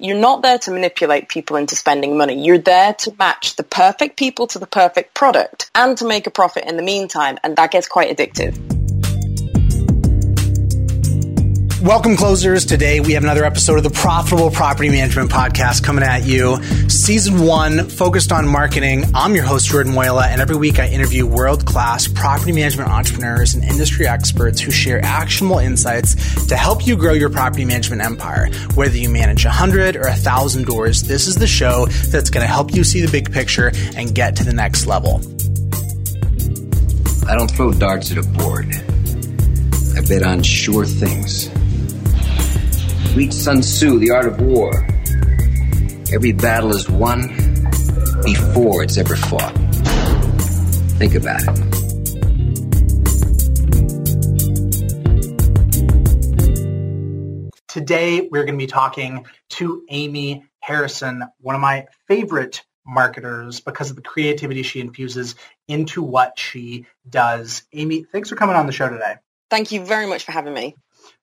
You're not there to manipulate people into spending money. You're there to match the perfect people to the perfect product and to make a profit in the meantime. And that gets quite addictive. Welcome, closers. Today we have another episode of the Profitable Property Management Podcast coming at you. Season one, focused on marketing. I'm your host, Jordan Muela, and every week I interview world class property management entrepreneurs and industry experts who share actionable insights to help you grow your property management empire. Whether you manage 100 or 1,000 doors, this is the show that's going to help you see the big picture and get to the next level. I don't throw darts at a board. I bet on sure things. Read Sun Tzu, The Art of War. Every battle is won before it's ever fought. Think about it. Today, we're going to be talking to Amy Harrison, one of my favorite marketers because of the creativity she infuses into what she does. Amy, thanks for coming on the show today. Thank you very much for having me.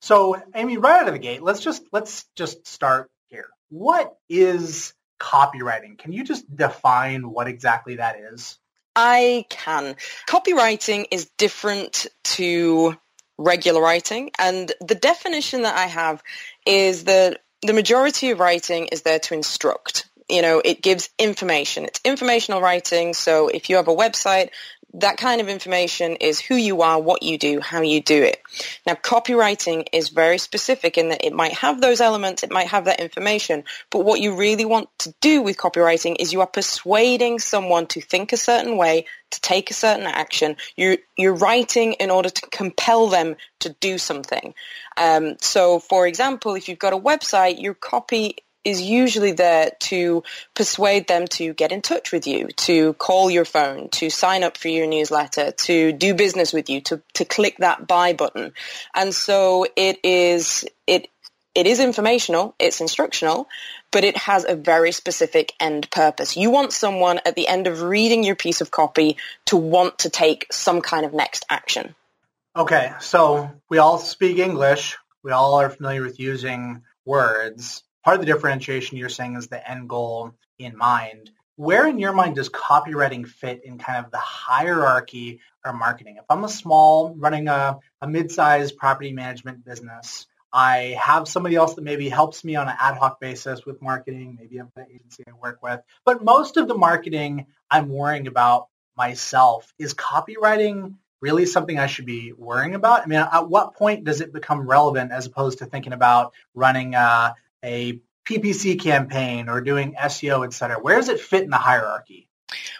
So, Amy, right out of the gate, let's just let's just start here. What is copywriting? Can you just define what exactly that is? I can. Copywriting is different to regular writing, and the definition that I have is that the majority of writing is there to instruct you know, it gives information. It's informational writing. So if you have a website, that kind of information is who you are, what you do, how you do it. Now, copywriting is very specific in that it might have those elements, it might have that information, but what you really want to do with copywriting is you are persuading someone to think a certain way, to take a certain action. You're, you're writing in order to compel them to do something. Um, so, for example, if you've got a website, your copy is usually there to persuade them to get in touch with you, to call your phone, to sign up for your newsletter, to do business with you, to, to click that buy button. And so it is, it, it is informational, it's instructional, but it has a very specific end purpose. You want someone at the end of reading your piece of copy to want to take some kind of next action. Okay, so we all speak English. We all are familiar with using words part of the differentiation you're saying is the end goal in mind. Where in your mind does copywriting fit in kind of the hierarchy of marketing? If I'm a small, running a, a mid-sized property management business, I have somebody else that maybe helps me on an ad hoc basis with marketing. Maybe I'm an agency I work with. But most of the marketing I'm worrying about myself. Is copywriting really something I should be worrying about? I mean, at what point does it become relevant as opposed to thinking about running a, a PPC campaign or doing SEO, et cetera? Where does it fit in the hierarchy?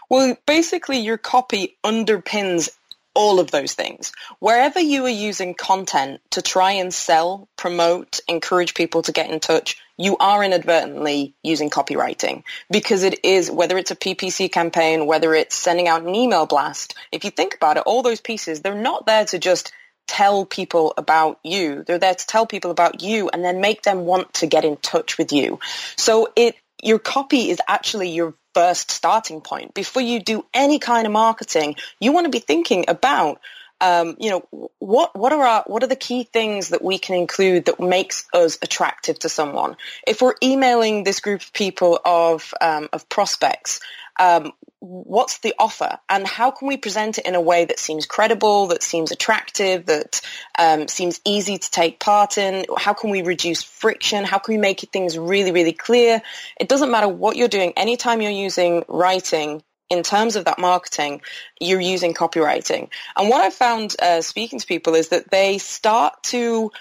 Well, basically, your copy underpins all of those things. Wherever you are using content to try and sell, promote, encourage people to get in touch, you are inadvertently using copywriting because it is, whether it's a PPC campaign, whether it's sending out an email blast, if you think about it, all those pieces, they're not there to just tell people about you. They're there to tell people about you and then make them want to get in touch with you. So it your copy is actually your first starting point. Before you do any kind of marketing, you want to be thinking about um, you know what what are our what are the key things that we can include that makes us attractive to someone if we're emailing this group of people of um, of prospects um, what's the offer and how can we present it in a way that seems credible, that seems attractive, that um, seems easy to take part in? How can we reduce friction? How can we make things really, really clear? It doesn't matter what you're doing. Anytime you're using writing, in terms of that marketing, you're using copywriting. And what I've found uh, speaking to people is that they start to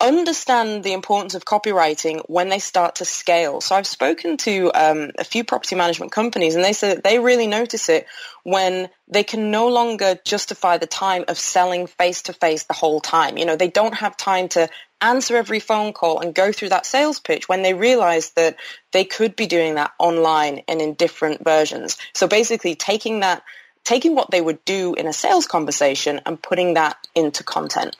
understand the importance of copywriting when they start to scale. So I've spoken to um, a few property management companies and they say that they really notice it when they can no longer justify the time of selling face to face the whole time. You know, they don't have time to answer every phone call and go through that sales pitch when they realize that they could be doing that online and in different versions. So basically taking that, taking what they would do in a sales conversation and putting that into content.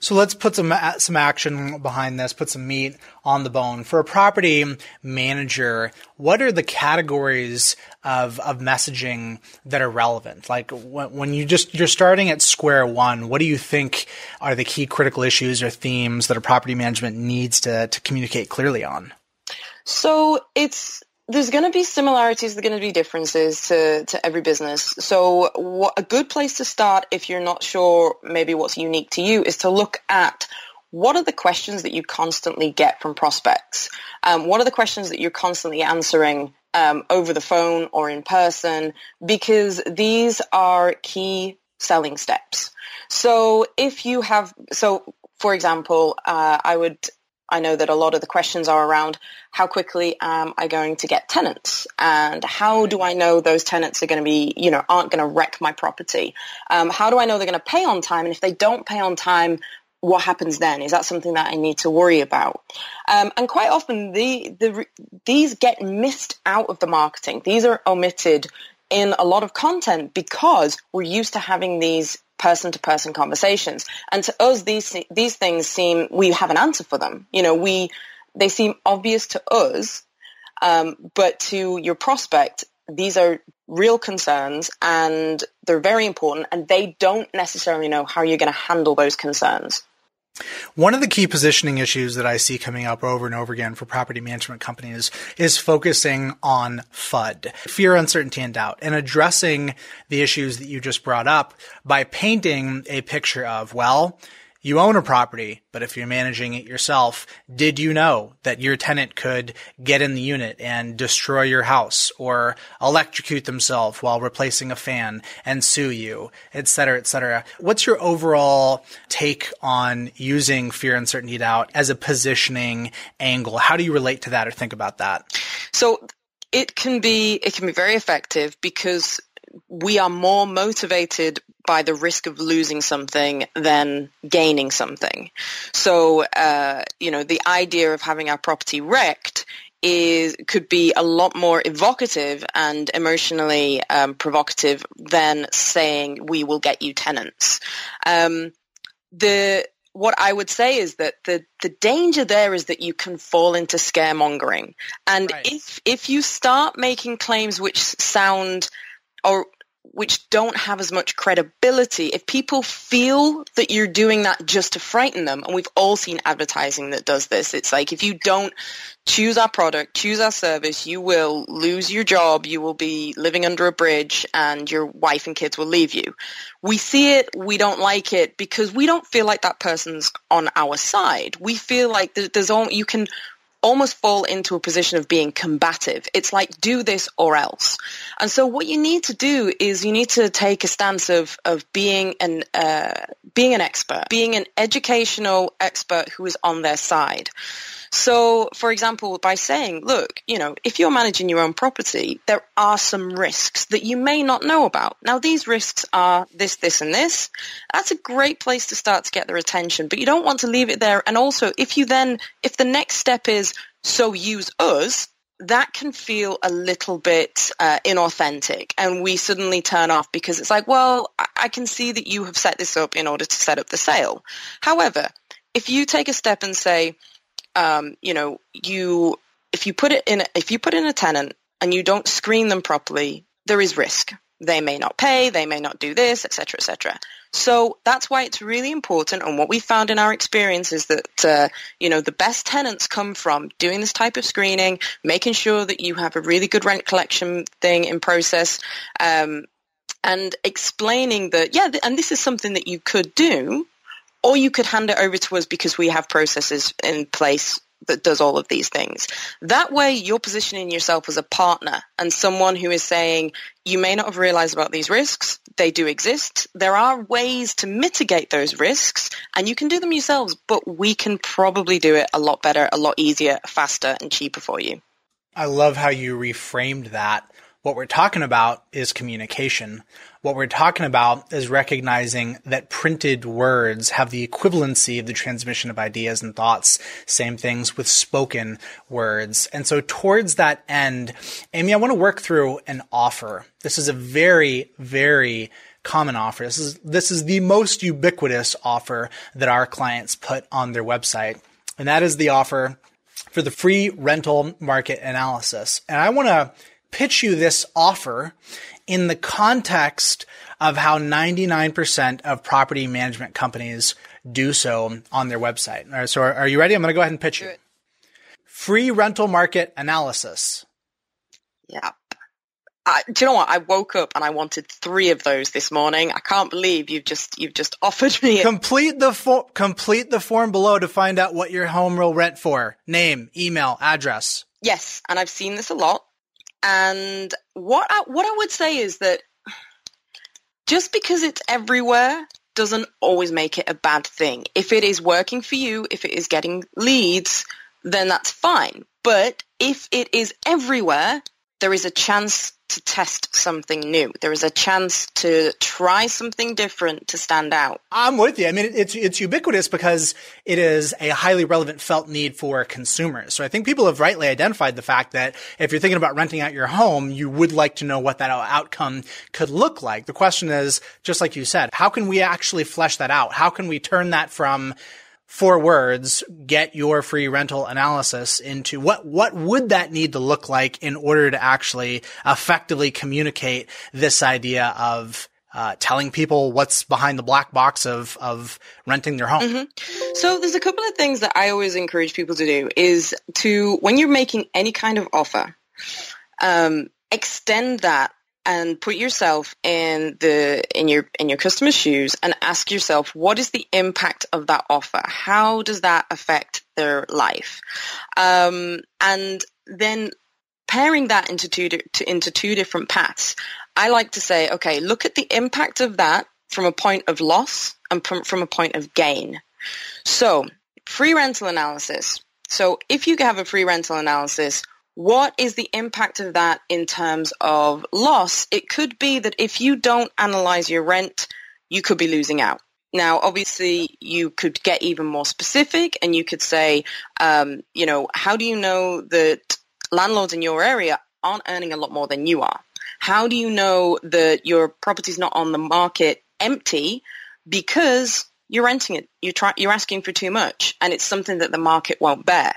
So let's put some uh, some action behind this, put some meat on the bone. For a property manager, what are the categories of of messaging that are relevant? Like when, when you just you're starting at square one, what do you think are the key critical issues or themes that a property management needs to to communicate clearly on? So it's there's going to be similarities, there's going to be differences to, to every business. So what, a good place to start if you're not sure maybe what's unique to you is to look at what are the questions that you constantly get from prospects? Um, what are the questions that you're constantly answering um, over the phone or in person? Because these are key selling steps. So if you have, so for example, uh, I would I know that a lot of the questions are around how quickly am I going to get tenants and how do I know those tenants are going to be, you know, aren't going to wreck my property? Um, how do I know they're going to pay on time? And if they don't pay on time, what happens then? Is that something that I need to worry about? Um, and quite often the, the, these get missed out of the marketing. These are omitted in a lot of content because we're used to having these person-to-person conversations. And to us, these these things seem we have an answer for them. You know, we they seem obvious to us, um, but to your prospect, these are real concerns and they're very important, and they don't necessarily know how you're going to handle those concerns. One of the key positioning issues that I see coming up over and over again for property management companies is focusing on FUD, fear, uncertainty, and doubt, and addressing the issues that you just brought up by painting a picture of, well, you own a property, but if you're managing it yourself, did you know that your tenant could get in the unit and destroy your house or electrocute themselves while replacing a fan and sue you, et cetera, et cetera? What's your overall take on using fear, uncertainty, doubt as a positioning angle? How do you relate to that or think about that? So it can be, it can be very effective because we are more motivated by the risk of losing something than gaining something. So, uh, you know, the idea of having our property wrecked is could be a lot more evocative and emotionally um, provocative than saying we will get you tenants. Um, the what I would say is that the the danger there is that you can fall into scaremongering, and right. if if you start making claims which sound or which don't have as much credibility, if people feel that you're doing that just to frighten them, and we've all seen advertising that does this, it's like if you don't choose our product, choose our service, you will lose your job, you will be living under a bridge, and your wife and kids will leave you. We see it, we don't like it because we don't feel like that person's on our side. We feel like there's all, you can almost fall into a position of being combative. It's like do this or else. And so what you need to do is you need to take a stance of of being an uh, being an expert, being an educational expert who is on their side. So, for example, by saying, look, you know, if you're managing your own property, there are some risks that you may not know about. Now, these risks are this, this, and this. That's a great place to start to get their attention, but you don't want to leave it there. And also, if you then, if the next step is, so use us, that can feel a little bit uh, inauthentic and we suddenly turn off because it's like, well, I can see that you have set this up in order to set up the sale. However, if you take a step and say, um, you know, you if you put it in if you put in a tenant and you don't screen them properly, there is risk. They may not pay, they may not do this, etc., etc. So that's why it's really important. And what we found in our experience is that uh, you know the best tenants come from doing this type of screening, making sure that you have a really good rent collection thing in process, um, and explaining that yeah, and this is something that you could do or you could hand it over to us because we have processes in place that does all of these things. That way you're positioning yourself as a partner and someone who is saying, you may not have realized about these risks. They do exist. There are ways to mitigate those risks and you can do them yourselves, but we can probably do it a lot better, a lot easier, faster and cheaper for you. I love how you reframed that what we're talking about is communication. What we're talking about is recognizing that printed words have the equivalency of the transmission of ideas and thoughts. Same things with spoken words. And so towards that end, Amy, I want to work through an offer. This is a very, very common offer. This is, this is the most ubiquitous offer that our clients put on their website. And that is the offer for the free rental market analysis. And I want to pitch you this offer in the context of how 99% of property management companies do so on their website. All right, so are, are you ready? I'm going to go ahead and pitch you. free rental market analysis. Yeah. I, do you know what? I woke up and I wanted three of those this morning. I can't believe you've just you've just offered me. It. Complete the fo- complete the form below to find out what your home will rent for. Name, email, address. Yes, and I've seen this a lot. And what I, what I would say is that just because it's everywhere doesn't always make it a bad thing. If it is working for you, if it is getting leads, then that's fine. But if it is everywhere, there is a chance to test something new. There is a chance to try something different to stand out. I'm with you. I mean, it's it's ubiquitous because it is a highly relevant felt need for consumers. So I think people have rightly identified the fact that if you're thinking about renting out your home, you would like to know what that outcome could look like. The question is, just like you said, how can we actually flesh that out? How can we turn that from four words, get your free rental analysis into what, what would that need to look like in order to actually effectively communicate this idea of uh, telling people what's behind the black box of of renting their home. Mm-hmm. So there's a couple of things that I always encourage people to do is to when you're making any kind of offer, um, extend that and put yourself in the in your in your customer's shoes and ask yourself what is the impact of that offer? How does that affect their life? Um, and then pairing that into two to, into two different paths i like to say okay look at the impact of that from a point of loss and from, from a point of gain. So free rental analysis. So if you have a free rental analysis what is the impact of that in terms of loss? It could be that if you don't analyze your rent, you could be losing out. Now, obviously, you could get even more specific and you could say, um, you know, how do you know that landlords in your area aren't earning a lot more than you are? How do you know that your property's not on the market empty because you're renting it? You're, try- you're asking for too much and it's something that the market won't bear.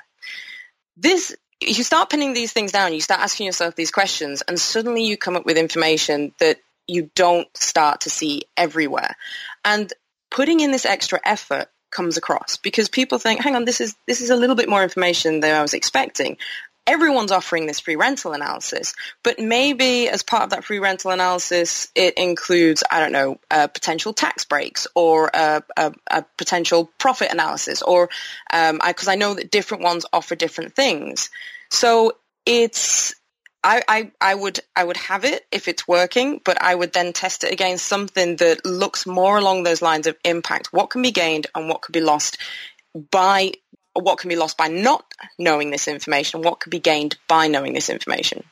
This you start pinning these things down, you start asking yourself these questions, and suddenly you come up with information that you don't start to see everywhere. And putting in this extra effort comes across because people think, hang on, this is this is a little bit more information than I was expecting everyone's offering this free rental analysis, but maybe as part of that free rental analysis, it includes, I don't know, potential tax breaks or a, a, a potential profit analysis or because um, I, I know that different ones offer different things. So it's I, I, I would I would have it if it's working, but I would then test it against something that looks more along those lines of impact. What can be gained and what could be lost by what can be lost by not knowing this information, what could be gained by knowing this information.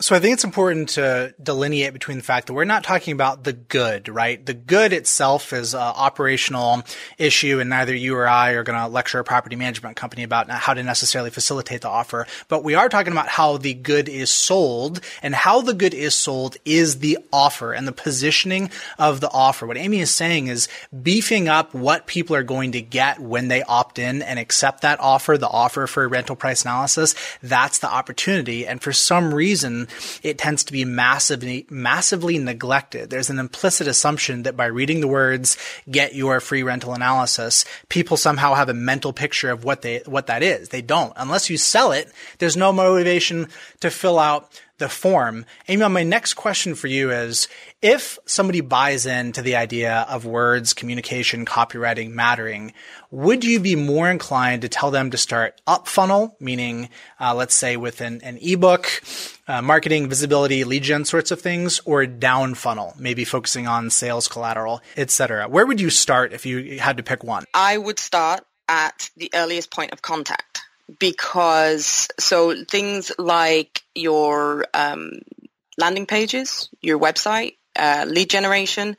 So I think it's important to delineate between the fact that we're not talking about the good, right? The good itself is an operational issue and neither you or I are going to lecture a property management company about how to necessarily facilitate the offer. But we are talking about how the good is sold and how the good is sold is the offer and the positioning of the offer. What Amy is saying is beefing up what people are going to get when they opt in and accept that offer, the offer for a rental price analysis. That's the opportunity. And for some reason, it tends to be massively, massively neglected. There's an implicit assumption that by reading the words, get your free rental analysis, people somehow have a mental picture of what they, what that is. They don't. Unless you sell it, there's no motivation to fill out the form. Amy, my next question for you is if somebody buys into the idea of words, communication, copywriting mattering, would you be more inclined to tell them to start up funnel, meaning, uh, let's say with an, an ebook, uh, marketing, visibility, lead gen sorts of things, or down funnel, maybe focusing on sales collateral, etc. Where would you start if you had to pick one? I would start at the earliest point of contact because so things like your um, landing pages, your website, uh, lead generation,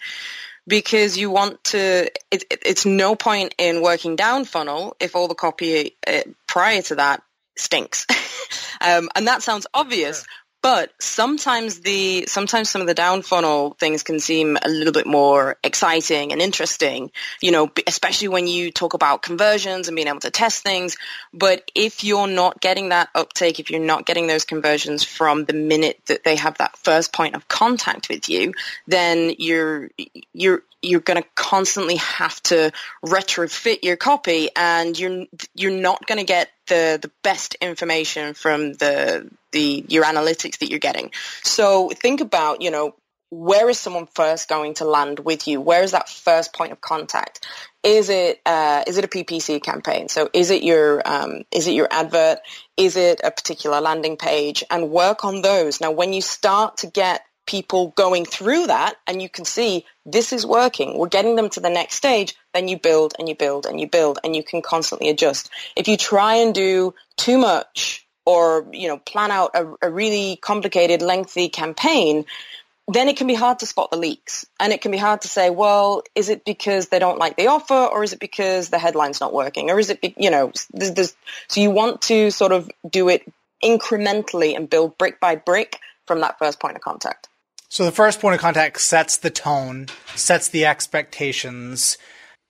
because you want to. It, it, it's no point in working down funnel if all the copy uh, prior to that stinks, um, and that sounds obvious. But sometimes the sometimes some of the down funnel things can seem a little bit more exciting and interesting, you know, especially when you talk about conversions and being able to test things. But if you're not getting that uptake, if you're not getting those conversions from the minute that they have that first point of contact with you, then you're you're you're going to constantly have to retrofit your copy and you're you're not going to get the the best information from the the your analytics that you're getting. So think about you know where is someone first going to land with you? Where is that first point of contact? Is it uh, is it a ppc campaign? So is it your um, is it your advert? Is it a particular landing page? And work on those. Now when you start to get people going through that and you can see this is working, we're getting them to the next stage, then you build and you build and you build and you can constantly adjust. If you try and do too much or, you know, plan out a, a really complicated, lengthy campaign, then it can be hard to spot the leaks and it can be hard to say, well, is it because they don't like the offer or is it because the headline's not working or is it, you know, there's, there's, so you want to sort of do it incrementally and build brick by brick from that first point of contact. So the first point of contact sets the tone, sets the expectations,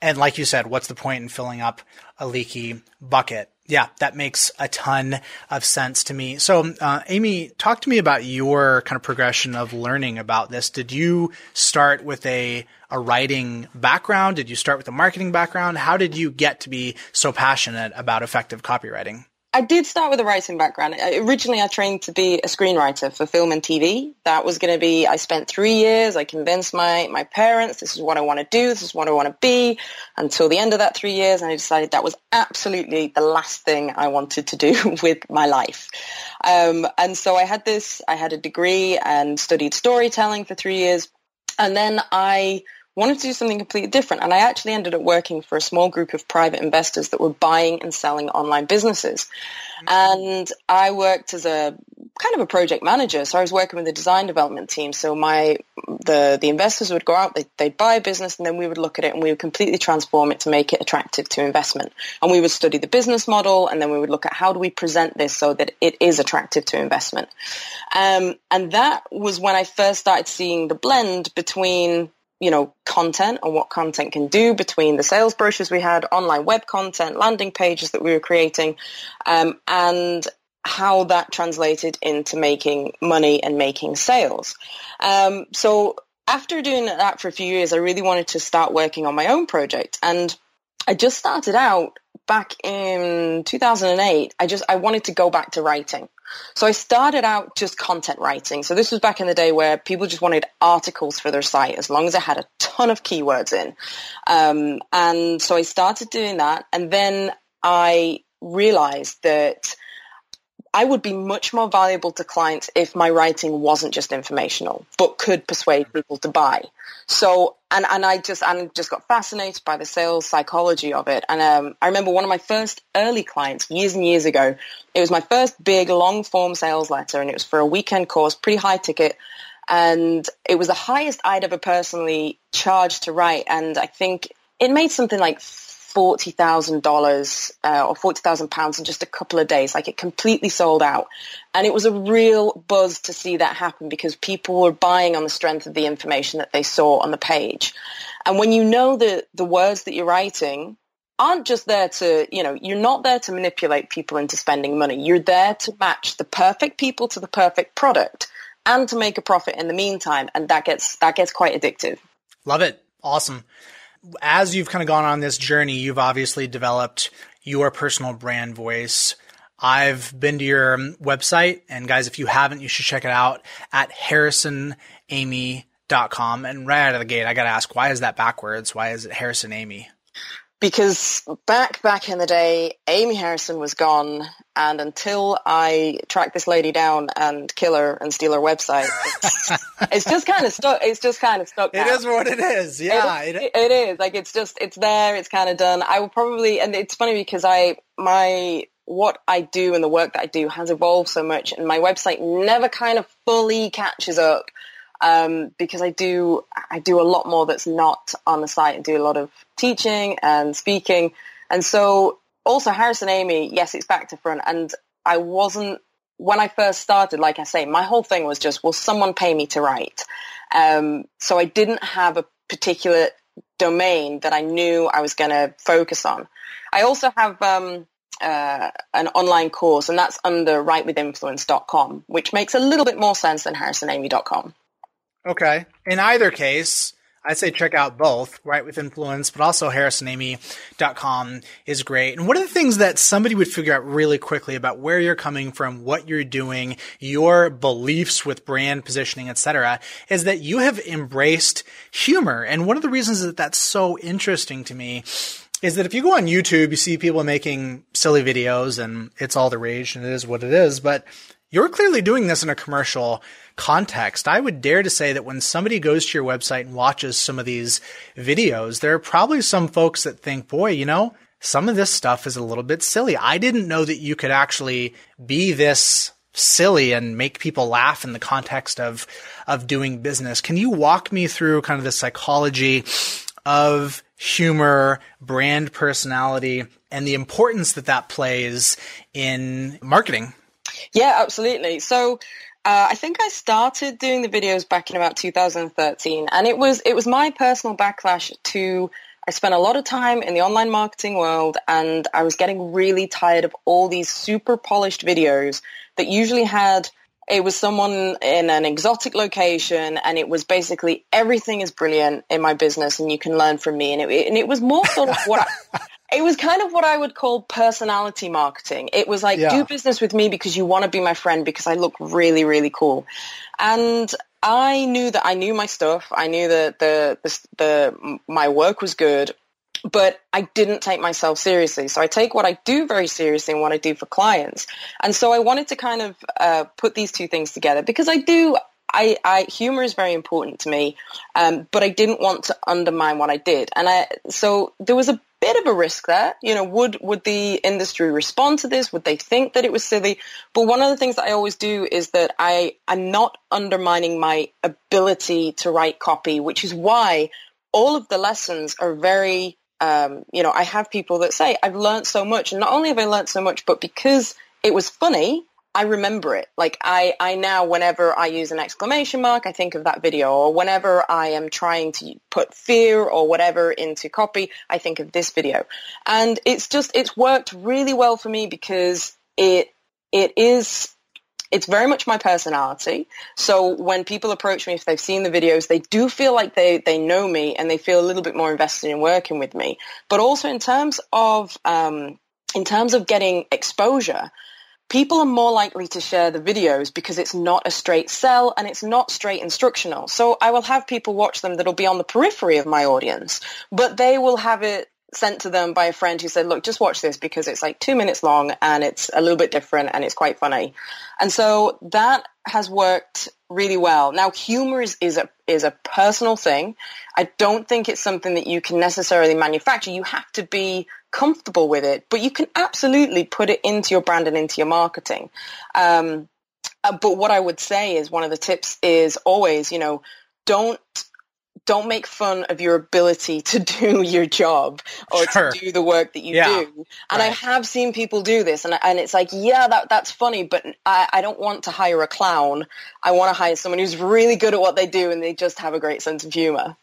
and like you said, what's the point in filling up a leaky bucket? Yeah, that makes a ton of sense to me. So, uh, Amy, talk to me about your kind of progression of learning about this. Did you start with a a writing background? Did you start with a marketing background? How did you get to be so passionate about effective copywriting? I did start with a writing background. Originally, I trained to be a screenwriter for film and TV. That was going to be, I spent three years. I convinced my, my parents, this is what I want to do. This is what I want to be until the end of that three years. And I decided that was absolutely the last thing I wanted to do with my life. Um, and so I had this, I had a degree and studied storytelling for three years. And then I wanted to do something completely different. And I actually ended up working for a small group of private investors that were buying and selling online businesses. Mm-hmm. And I worked as a kind of a project manager. So I was working with the design development team. So my the the investors would go out, they, they'd buy a business, and then we would look at it and we would completely transform it to make it attractive to investment. And we would study the business model, and then we would look at how do we present this so that it is attractive to investment. Um, and that was when I first started seeing the blend between you know, content and what content can do between the sales brochures we had, online web content, landing pages that we were creating, um, and how that translated into making money and making sales. Um, so after doing that for a few years, I really wanted to start working on my own project. And I just started out back in 2008. I just, I wanted to go back to writing. So I started out just content writing. So this was back in the day where people just wanted articles for their site as long as it had a ton of keywords in. Um, and so I started doing that. And then I realized that I would be much more valuable to clients if my writing wasn't just informational, but could persuade people to buy. So, and, and I just, and just got fascinated by the sales psychology of it. And um, I remember one of my first early clients years and years ago, it was my first big long form sales letter and it was for a weekend course, pretty high ticket. And it was the highest I'd ever personally charged to write. And I think it made something like forty thousand uh, dollars or forty thousand pounds in just a couple of days. Like it completely sold out, and it was a real buzz to see that happen because people were buying on the strength of the information that they saw on the page. And when you know that the words that you're writing aren't just there to, you know, you're not there to manipulate people into spending money. You're there to match the perfect people to the perfect product and to make a profit in the meantime. And that gets that gets quite addictive. Love it. Awesome as you've kind of gone on this journey, you've obviously developed your personal brand voice. I've been to your um, website, and guys, if you haven't, you should check it out at harrisonamy.com. And right out of the gate, I got to ask, why is that backwards? Why is it Harrison Amy? Because back back in the day, Amy Harrison was gone, and until I track this lady down and kill her and steal her website, it's, it's just kind of stuck. It's just kind of stuck. Now. It is what it is. Yeah, it, it, it is. Like it's just it's there. It's kind of done. I will probably, and it's funny because I my what I do and the work that I do has evolved so much, and my website never kind of fully catches up um, because I do I do a lot more that's not on the site. and do a lot of teaching and speaking, and so also Harrison Amy, yes, it's back to front, and I wasn't when I first started, like I say, my whole thing was just, will someone pay me to write? Um, so I didn't have a particular domain that I knew I was going to focus on. I also have um, uh, an online course, and that's under writewithinfluence.com, which makes a little bit more sense than harrisonamy.com. Okay. In either case, I'd say check out both, Write with Influence, but also harrisonamy.com is great. And one of the things that somebody would figure out really quickly about where you're coming from, what you're doing, your beliefs with brand positioning, etc., is that you have embraced humor. And one of the reasons that that's so interesting to me is that if you go on YouTube, you see people making silly videos and it's all the rage and it is what it is, but you're clearly doing this in a commercial context. I would dare to say that when somebody goes to your website and watches some of these videos, there are probably some folks that think, boy, you know, some of this stuff is a little bit silly. I didn't know that you could actually be this silly and make people laugh in the context of of doing business. Can you walk me through kind of the psychology of humor, brand personality, and the importance that that plays in marketing? Yeah, absolutely. So uh, I think I started doing the videos back in about 2013, and it was it was my personal backlash to. I spent a lot of time in the online marketing world, and I was getting really tired of all these super polished videos that usually had it was someone in an exotic location and it was basically everything is brilliant in my business and you can learn from me and it, and it was more sort of what I, it was kind of what I would call personality marketing. It was like, yeah. do business with me because you want to be my friend because I look really, really cool. And I knew that I knew my stuff. I knew that the, the, the, my work was good, but I didn't take myself seriously. So I take what I do very seriously and what I do for clients. And so I wanted to kind of uh, put these two things together because I do, I, I, humor is very important to me, um, but I didn't want to undermine what I did. And I, so there was a bit of a risk there. You know, would would the industry respond to this? Would they think that it was silly? But one of the things that I always do is that I I'm not undermining my ability to write copy, which is why all of the lessons are very. Um, you know, I have people that say I've learned so much, and not only have I learned so much, but because it was funny, I remember it. Like I, I now, whenever I use an exclamation mark, I think of that video or whenever I am trying to put fear or whatever into copy, I think of this video. And it's just, it's worked really well for me because it, it is, it's very much my personality. So when people approach me, if they've seen the videos, they do feel like they, they know me and they feel a little bit more invested in working with me. But also in terms of, um, in terms of getting exposure, people are more likely to share the videos because it's not a straight sell and it's not straight instructional. So I will have people watch them that'll be on the periphery of my audience, but they will have it sent to them by a friend who said, look, just watch this because it's like two minutes long and it's a little bit different and it's quite funny. And so that has worked really well. Now, humor is, is a is a personal thing. I don't think it's something that you can necessarily manufacture. You have to be comfortable with it, but you can absolutely put it into your brand and into your marketing. Um, uh, but what I would say is one of the tips is always, you know, don't don't make fun of your ability to do your job or sure. to do the work that you yeah. do. And right. I have seen people do this, and and it's like, yeah, that that's funny, but I, I don't want to hire a clown. I want to hire someone who's really good at what they do, and they just have a great sense of humor.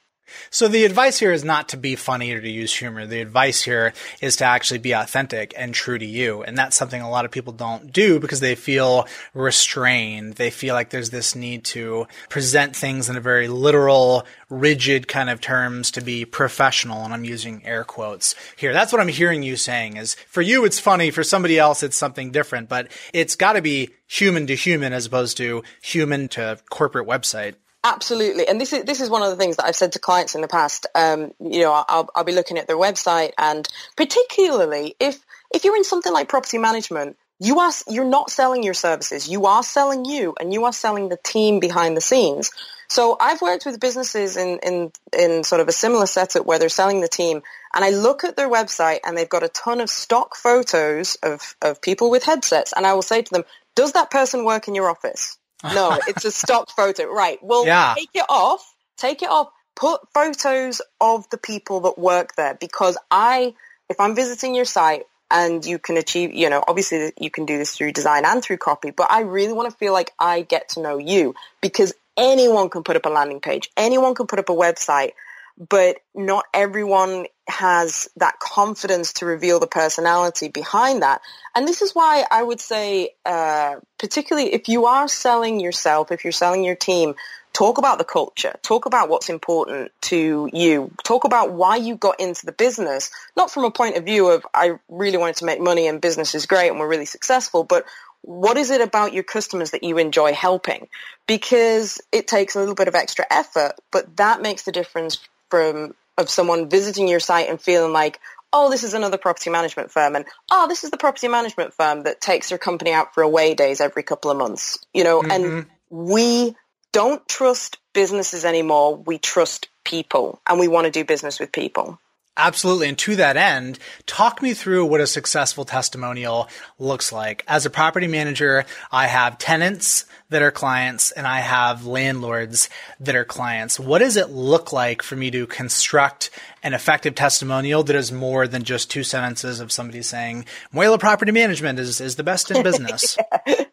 So the advice here is not to be funny or to use humor. The advice here is to actually be authentic and true to you. And that's something a lot of people don't do because they feel restrained. They feel like there's this need to present things in a very literal, rigid kind of terms to be professional. And I'm using air quotes here. That's what I'm hearing you saying is for you, it's funny. For somebody else, it's something different, but it's got to be human to human as opposed to human to corporate website. Absolutely, and this is this is one of the things that I've said to clients in the past. Um, you know, I'll I'll be looking at their website, and particularly if if you're in something like property management, you are you're not selling your services. You are selling you, and you are selling the team behind the scenes. So I've worked with businesses in in in sort of a similar setup where they're selling the team, and I look at their website, and they've got a ton of stock photos of of people with headsets, and I will say to them, "Does that person work in your office?" No, it's a stock photo. Right. Well, yeah. take it off. Take it off. Put photos of the people that work there because I, if I'm visiting your site, and you can achieve, you know, obviously you can do this through design and through copy, but I really want to feel like I get to know you because anyone can put up a landing page. Anyone can put up a website, but not everyone has that confidence to reveal the personality behind that. And this is why I would say, uh, particularly if you are selling yourself, if you're selling your team, talk about the culture, talk about what's important to you, talk about why you got into the business, not from a point of view of I really wanted to make money and business is great and we're really successful, but what is it about your customers that you enjoy helping? Because it takes a little bit of extra effort, but that makes the difference from of someone visiting your site and feeling like, oh, this is another property management firm, and oh, this is the property management firm that takes their company out for away days every couple of months, you know, mm-hmm. and we don't trust businesses anymore. We trust people, and we want to do business with people. Absolutely. And to that end, talk me through what a successful testimonial looks like. As a property manager, I have tenants that are clients and I have landlords that are clients. What does it look like for me to construct an effective testimonial that is more than just two sentences of somebody saying, Muela Property Management is, is the best in business? yeah.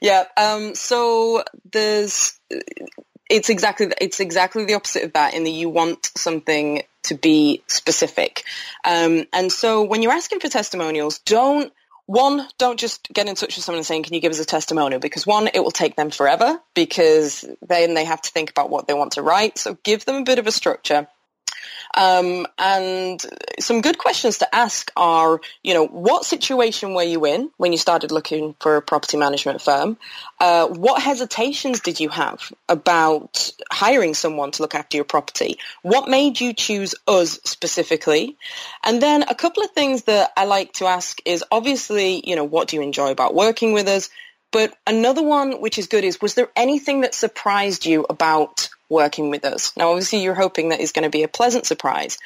yeah. Um, so there's, it's exactly it's exactly the opposite of that in that you want something to be specific. Um, and so when you're asking for testimonials, don't one, don't just get in touch with someone and saying, can you give us a testimonial? Because one, it will take them forever because then they have to think about what they want to write. So give them a bit of a structure. Um, and some good questions to ask are, you know, what situation were you in when you started looking for a property management firm? Uh, what hesitations did you have about hiring someone to look after your property? What made you choose us specifically? And then a couple of things that I like to ask is obviously, you know, what do you enjoy about working with us? But another one which is good is, was there anything that surprised you about working with us? Now, obviously, you're hoping that is going to be a pleasant surprise,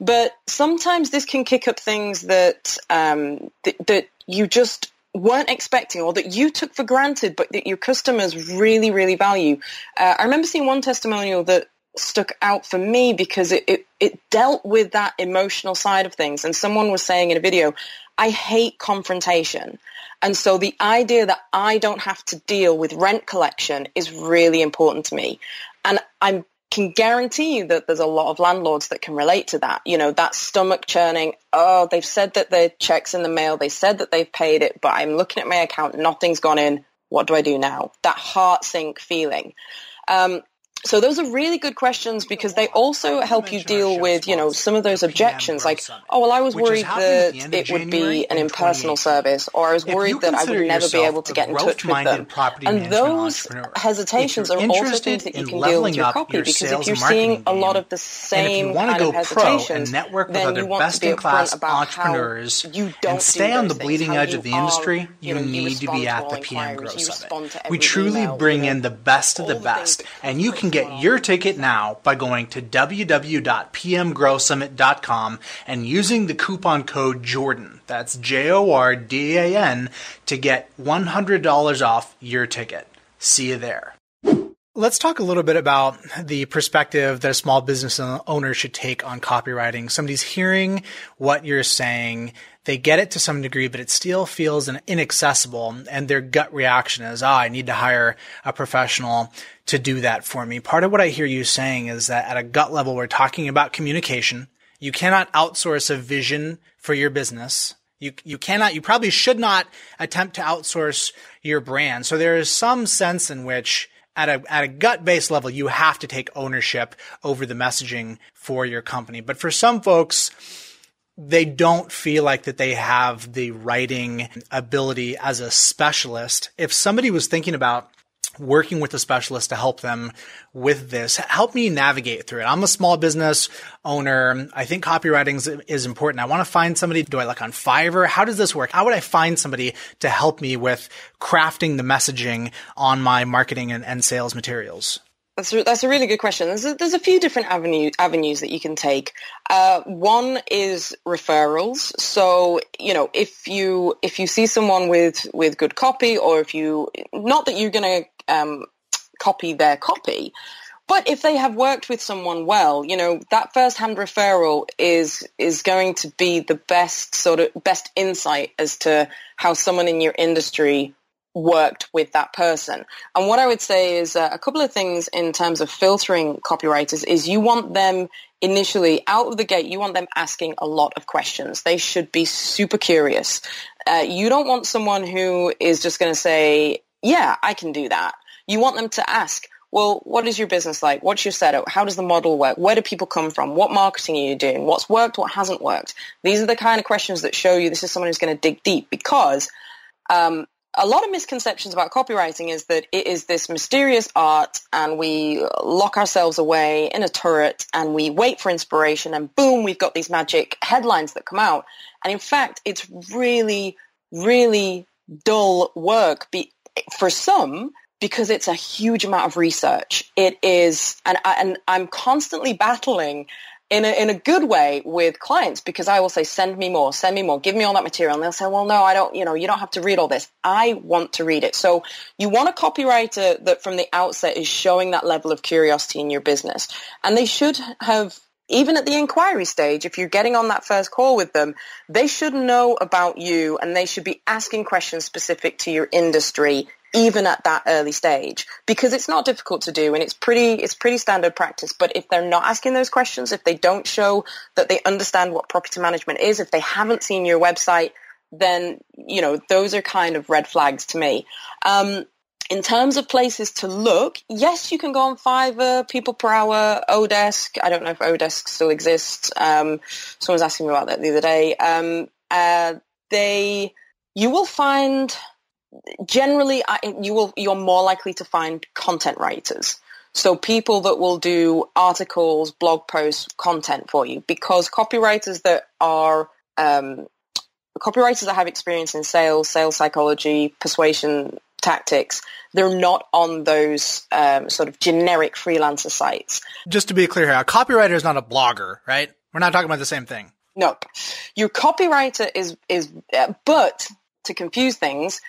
but sometimes this can kick up things that um, th- that you just weren't expecting or that you took for granted, but that your customers really, really value. Uh, I remember seeing one testimonial that stuck out for me because it, it, it dealt with that emotional side of things. And someone was saying in a video, I hate confrontation. And so the idea that I don't have to deal with rent collection is really important to me. And I can guarantee you that there's a lot of landlords that can relate to that. You know, that stomach churning, oh, they've said that their check's in the mail, they said that they've paid it, but I'm looking at my account, nothing's gone in. What do I do now? That heart sink feeling. Um, so those are really good questions because they also help you deal with, you know, some of those objections like, oh, well, I was worried that it would be an impersonal service or I was worried that I would never be able to get in touch with them. And those hesitations are also things that you can deal with your copy because if you're seeing a lot of the same kind of hesitations, then you want to be upfront about how you don't and stay on the bleeding edge of the industry, you need to be at the PM Grow Summit. We truly bring in the best of the best and you can get your ticket now by going to www.pmgrowsummit.com and using the coupon code Jordan. That's J O R D A N to get $100 off your ticket. See you there. Let's talk a little bit about the perspective that a small business owner should take on copywriting. Somebody's hearing what you're saying they get it to some degree, but it still feels inaccessible. And their gut reaction is, ah, oh, I need to hire a professional to do that for me. Part of what I hear you saying is that at a gut level, we're talking about communication. You cannot outsource a vision for your business. You, you cannot, you probably should not attempt to outsource your brand. So there is some sense in which at a, at a gut based level, you have to take ownership over the messaging for your company. But for some folks, they don't feel like that they have the writing ability as a specialist. If somebody was thinking about working with a specialist to help them with this. Help me navigate through it. I'm a small business owner. I think copywriting is important. I want to find somebody. Do I look on Fiverr? How does this work? How would I find somebody to help me with crafting the messaging on my marketing and, and sales materials? That's a, that's a really good question. There's a, there's a few different avenue, avenues that you can take. Uh, one is referrals. So you know, if you if you see someone with with good copy, or if you not that you're going to um, copy their copy, But if they have worked with someone well, you know, that first-hand referral is is going to be the best sort of best insight as to how someone in your industry worked with that person. And what I would say is uh, a couple of things in terms of filtering copywriters is you want them initially out of the gate, you want them asking a lot of questions. They should be super curious. Uh, you don't want someone who is just going to say, yeah, I can do that. You want them to ask, well, what is your business like? What's your setup? How does the model work? Where do people come from? What marketing are you doing? What's worked? What hasn't worked? These are the kind of questions that show you this is someone who's going to dig deep because um, a lot of misconceptions about copywriting is that it is this mysterious art and we lock ourselves away in a turret and we wait for inspiration and boom, we've got these magic headlines that come out. And in fact, it's really, really dull work be, for some because it's a huge amount of research. It is, and, I, and I'm constantly battling in a, in a good way with clients because I will say, send me more, send me more, give me all that material. And they'll say, well, no, I don't, you know, you don't have to read all this. I want to read it. So you want a copywriter that from the outset is showing that level of curiosity in your business. And they should have even at the inquiry stage, if you're getting on that first call with them, they should know about you and they should be asking questions specific to your industry even at that early stage because it's not difficult to do and it's pretty it's pretty standard practice but if they're not asking those questions if they don't show that they understand what property management is if they haven't seen your website then you know those are kind of red flags to me um, in terms of places to look, yes, you can go on Fiverr, People Per Hour, Odesk. I don't know if Odesk still exists. Um, someone was asking me about that the other day. Um, uh, they, you will find generally you will you're more likely to find content writers. So people that will do articles blog posts content for you. Because copywriters that are um, copywriters that have experience in sales sales psychology persuasion tactics they're not on those um, sort of generic freelancer sites. Just to be clear here a copywriter is not a blogger right? We're not talking about the same thing. Nope. Your copywriter is is uh, but to confuse things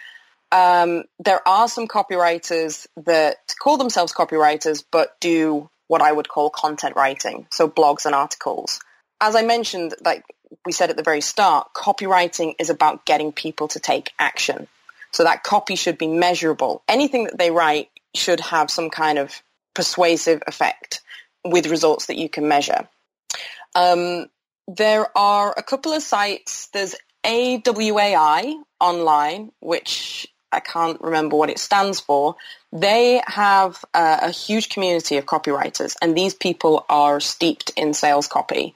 um, there are some copywriters that call themselves copywriters but do what I would call content writing, so blogs and articles. As I mentioned, like we said at the very start, copywriting is about getting people to take action. So that copy should be measurable. Anything that they write should have some kind of persuasive effect with results that you can measure. Um, there are a couple of sites. There's AWAI online, which I can't remember what it stands for. They have uh, a huge community of copywriters, and these people are steeped in sales copy.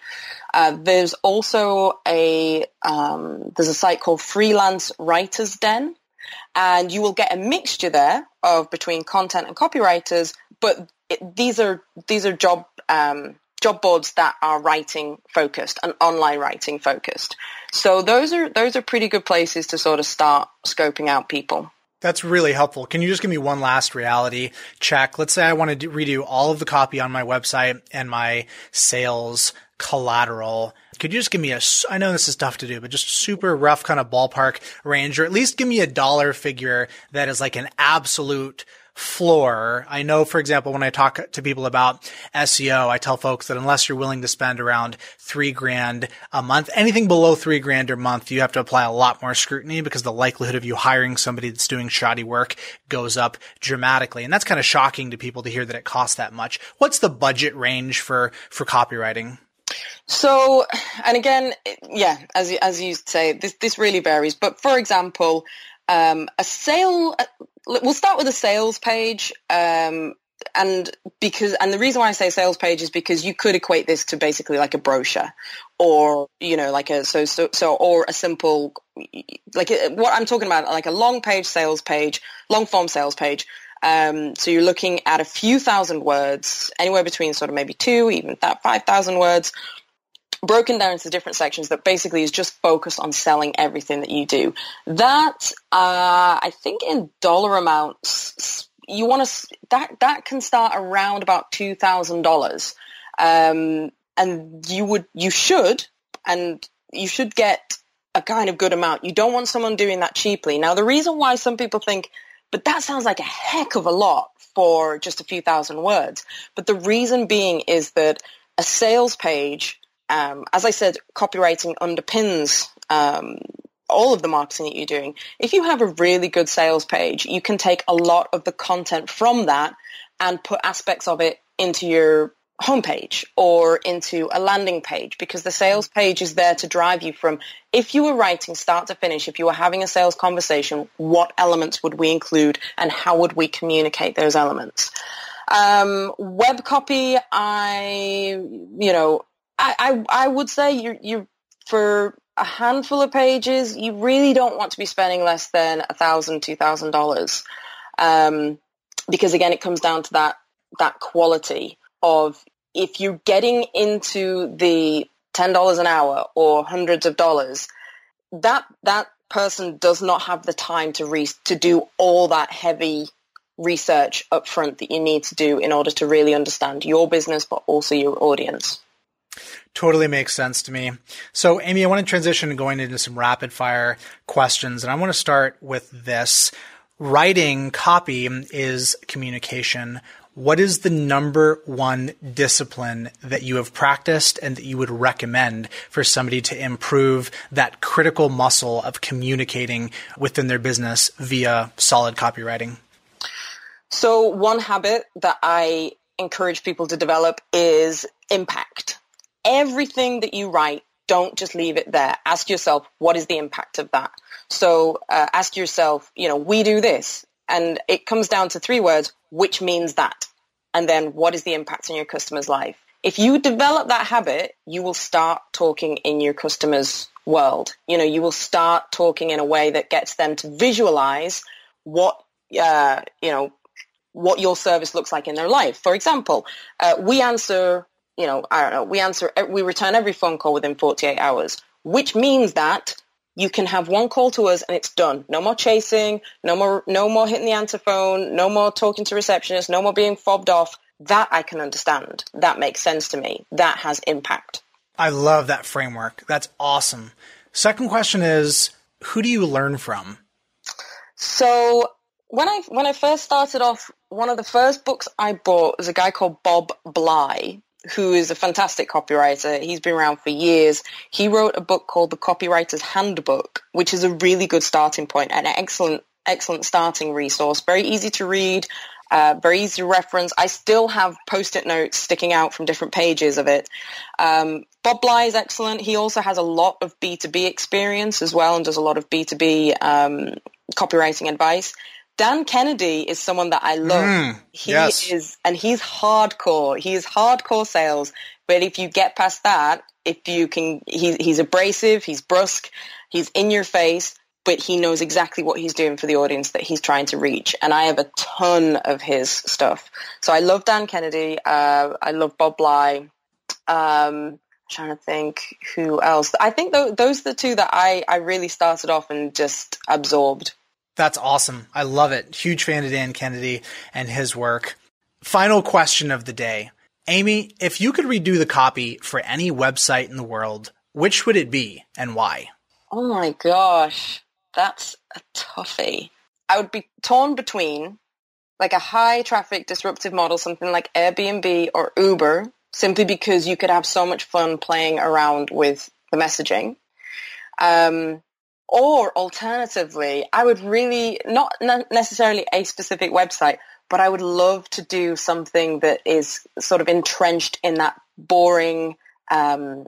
Uh, there's also a um, there's a site called Freelance Writers Den, and you will get a mixture there of between content and copywriters. But it, these are these are job um, job boards that are writing focused and online writing focused. So those are those are pretty good places to sort of start scoping out people. That's really helpful. Can you just give me one last reality check? Let's say I want to redo all of the copy on my website and my sales collateral. Could you just give me a, I know this is tough to do, but just super rough kind of ballpark range, or at least give me a dollar figure that is like an absolute floor. I know, for example, when I talk to people about SEO, I tell folks that unless you're willing to spend around three grand a month, anything below three grand a month, you have to apply a lot more scrutiny because the likelihood of you hiring somebody that's doing shoddy work goes up dramatically. And that's kind of shocking to people to hear that it costs that much. What's the budget range for, for copywriting? So, and again, yeah, as as you say, this this really varies. But for example, um, a sale. Uh, we'll start with a sales page. Um, and because and the reason why I say sales page is because you could equate this to basically like a brochure or you know like a so so so or a simple like uh, what I'm talking about like a long page sales page long form sales page um, so you're looking at a few thousand words anywhere between sort of maybe two even that five thousand words broken down into different sections that basically is just focused on selling everything that you do. That uh, I think in dollar amounts, you want to that that can start around about two thousand um, dollars, and you would you should and you should get a kind of good amount. You don't want someone doing that cheaply. Now the reason why some people think But that sounds like a heck of a lot for just a few thousand words. But the reason being is that a sales page, um, as I said, copywriting underpins um, all of the marketing that you're doing. If you have a really good sales page, you can take a lot of the content from that and put aspects of it into your homepage or into a landing page because the sales page is there to drive you from if you were writing start to finish if you were having a sales conversation what elements would we include and how would we communicate those elements um, web copy i you know I, I, I would say you you for a handful of pages you really don't want to be spending less than a thousand two thousand dollars um, because again it comes down to that that quality of if you're getting into the $10 an hour or hundreds of dollars, that, that person does not have the time to re- to do all that heavy research up front that you need to do in order to really understand your business, but also your audience. Totally makes sense to me. So, Amy, I want to transition to going into some rapid fire questions, and I want to start with this. Writing copy is communication what is the number one discipline that you have practiced and that you would recommend for somebody to improve that critical muscle of communicating within their business via solid copywriting? So one habit that I encourage people to develop is impact. Everything that you write, don't just leave it there. Ask yourself, what is the impact of that? So uh, ask yourself, you know, we do this. And it comes down to three words, which means that. And then what is the impact on your customer's life? If you develop that habit, you will start talking in your customer's world. You know, you will start talking in a way that gets them to visualize what, uh, you know, what your service looks like in their life. For example, uh, we answer, you know, I don't know, we answer, eh, we return every phone call within 48 hours, which means that you can have one call to us and it's done. No more chasing, no more, no more hitting the answer phone, no more talking to receptionists, no more being fobbed off. That I can understand. That makes sense to me. That has impact. I love that framework. That's awesome. Second question is, who do you learn from? So when I when I first started off, one of the first books I bought was a guy called Bob Bly, who is a fantastic copywriter. He's been around for years. He wrote a book called The Copywriter's Handbook, which is a really good starting point and an excellent, excellent starting resource. Very easy to read, uh, very easy to reference. I still have post-it notes sticking out from different pages of it. Um, Bob Bly is excellent. He also has a lot of B2B experience as well and does a lot of B2B um, copywriting advice. Dan Kennedy is someone that I love. Mm, he yes. is, and he's hardcore. He is hardcore sales. But if you get past that, if you can, he, he's abrasive, he's brusque, he's in your face, but he knows exactly what he's doing for the audience that he's trying to reach. And I have a ton of his stuff. So I love Dan Kennedy. Uh, I love Bob Bly. Um, trying to think who else. I think th- those are the two that I, I really started off and just absorbed. That's awesome. I love it. Huge fan of Dan Kennedy and his work. Final question of the day. Amy, if you could redo the copy for any website in the world, which would it be and why? Oh my gosh. That's a toughie. I would be torn between like a high traffic disruptive model, something like Airbnb or Uber, simply because you could have so much fun playing around with the messaging. Um, or alternatively, I would really, not necessarily a specific website, but I would love to do something that is sort of entrenched in that boring, um,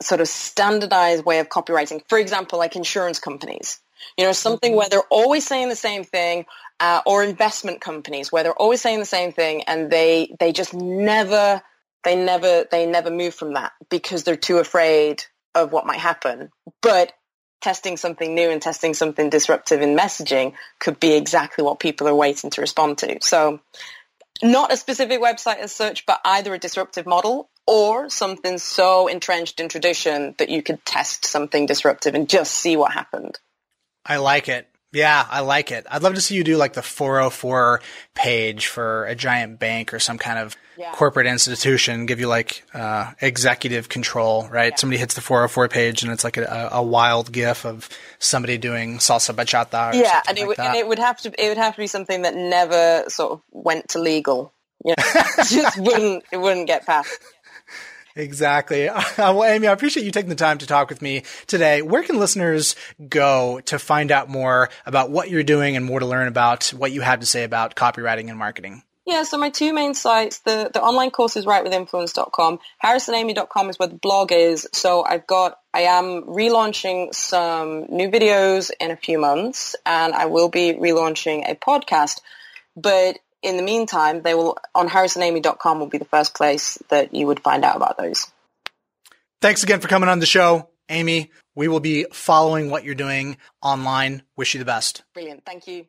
sort of standardized way of copywriting. For example, like insurance companies. You know, something mm-hmm. where they're always saying the same thing, uh, or investment companies where they're always saying the same thing, and they they just never they never they never move from that because they're too afraid of what might happen. But testing something new and testing something disruptive in messaging could be exactly what people are waiting to respond to. So not a specific website as such, but either a disruptive model or something so entrenched in tradition that you could test something disruptive and just see what happened. I like it. Yeah, I like it. I'd love to see you do like the 404 page for a giant bank or some kind of yeah. corporate institution, give you like uh, executive control, right? Yeah. Somebody hits the 404 page and it's like a, a wild gif of somebody doing salsa bachata. yeah, and it, like would, and it would have to it would have to be something that never sort of went to legal. Yeah, just wouldn't it wouldn't get past. Exactly. well, Amy, I appreciate you taking the time to talk with me today. Where can listeners go to find out more about what you're doing and more to learn about what you have to say about copywriting and marketing? Yeah, so my two main sites, the, the online course is writewithinfluence.com. Harrisonamy.com is where the blog is. So I've got, I am relaunching some new videos in a few months and I will be relaunching a podcast. But in the meantime, they will on harrisonamy.com will be the first place that you would find out about those. Thanks again for coming on the show, Amy. We will be following what you're doing online. Wish you the best. Brilliant. Thank you.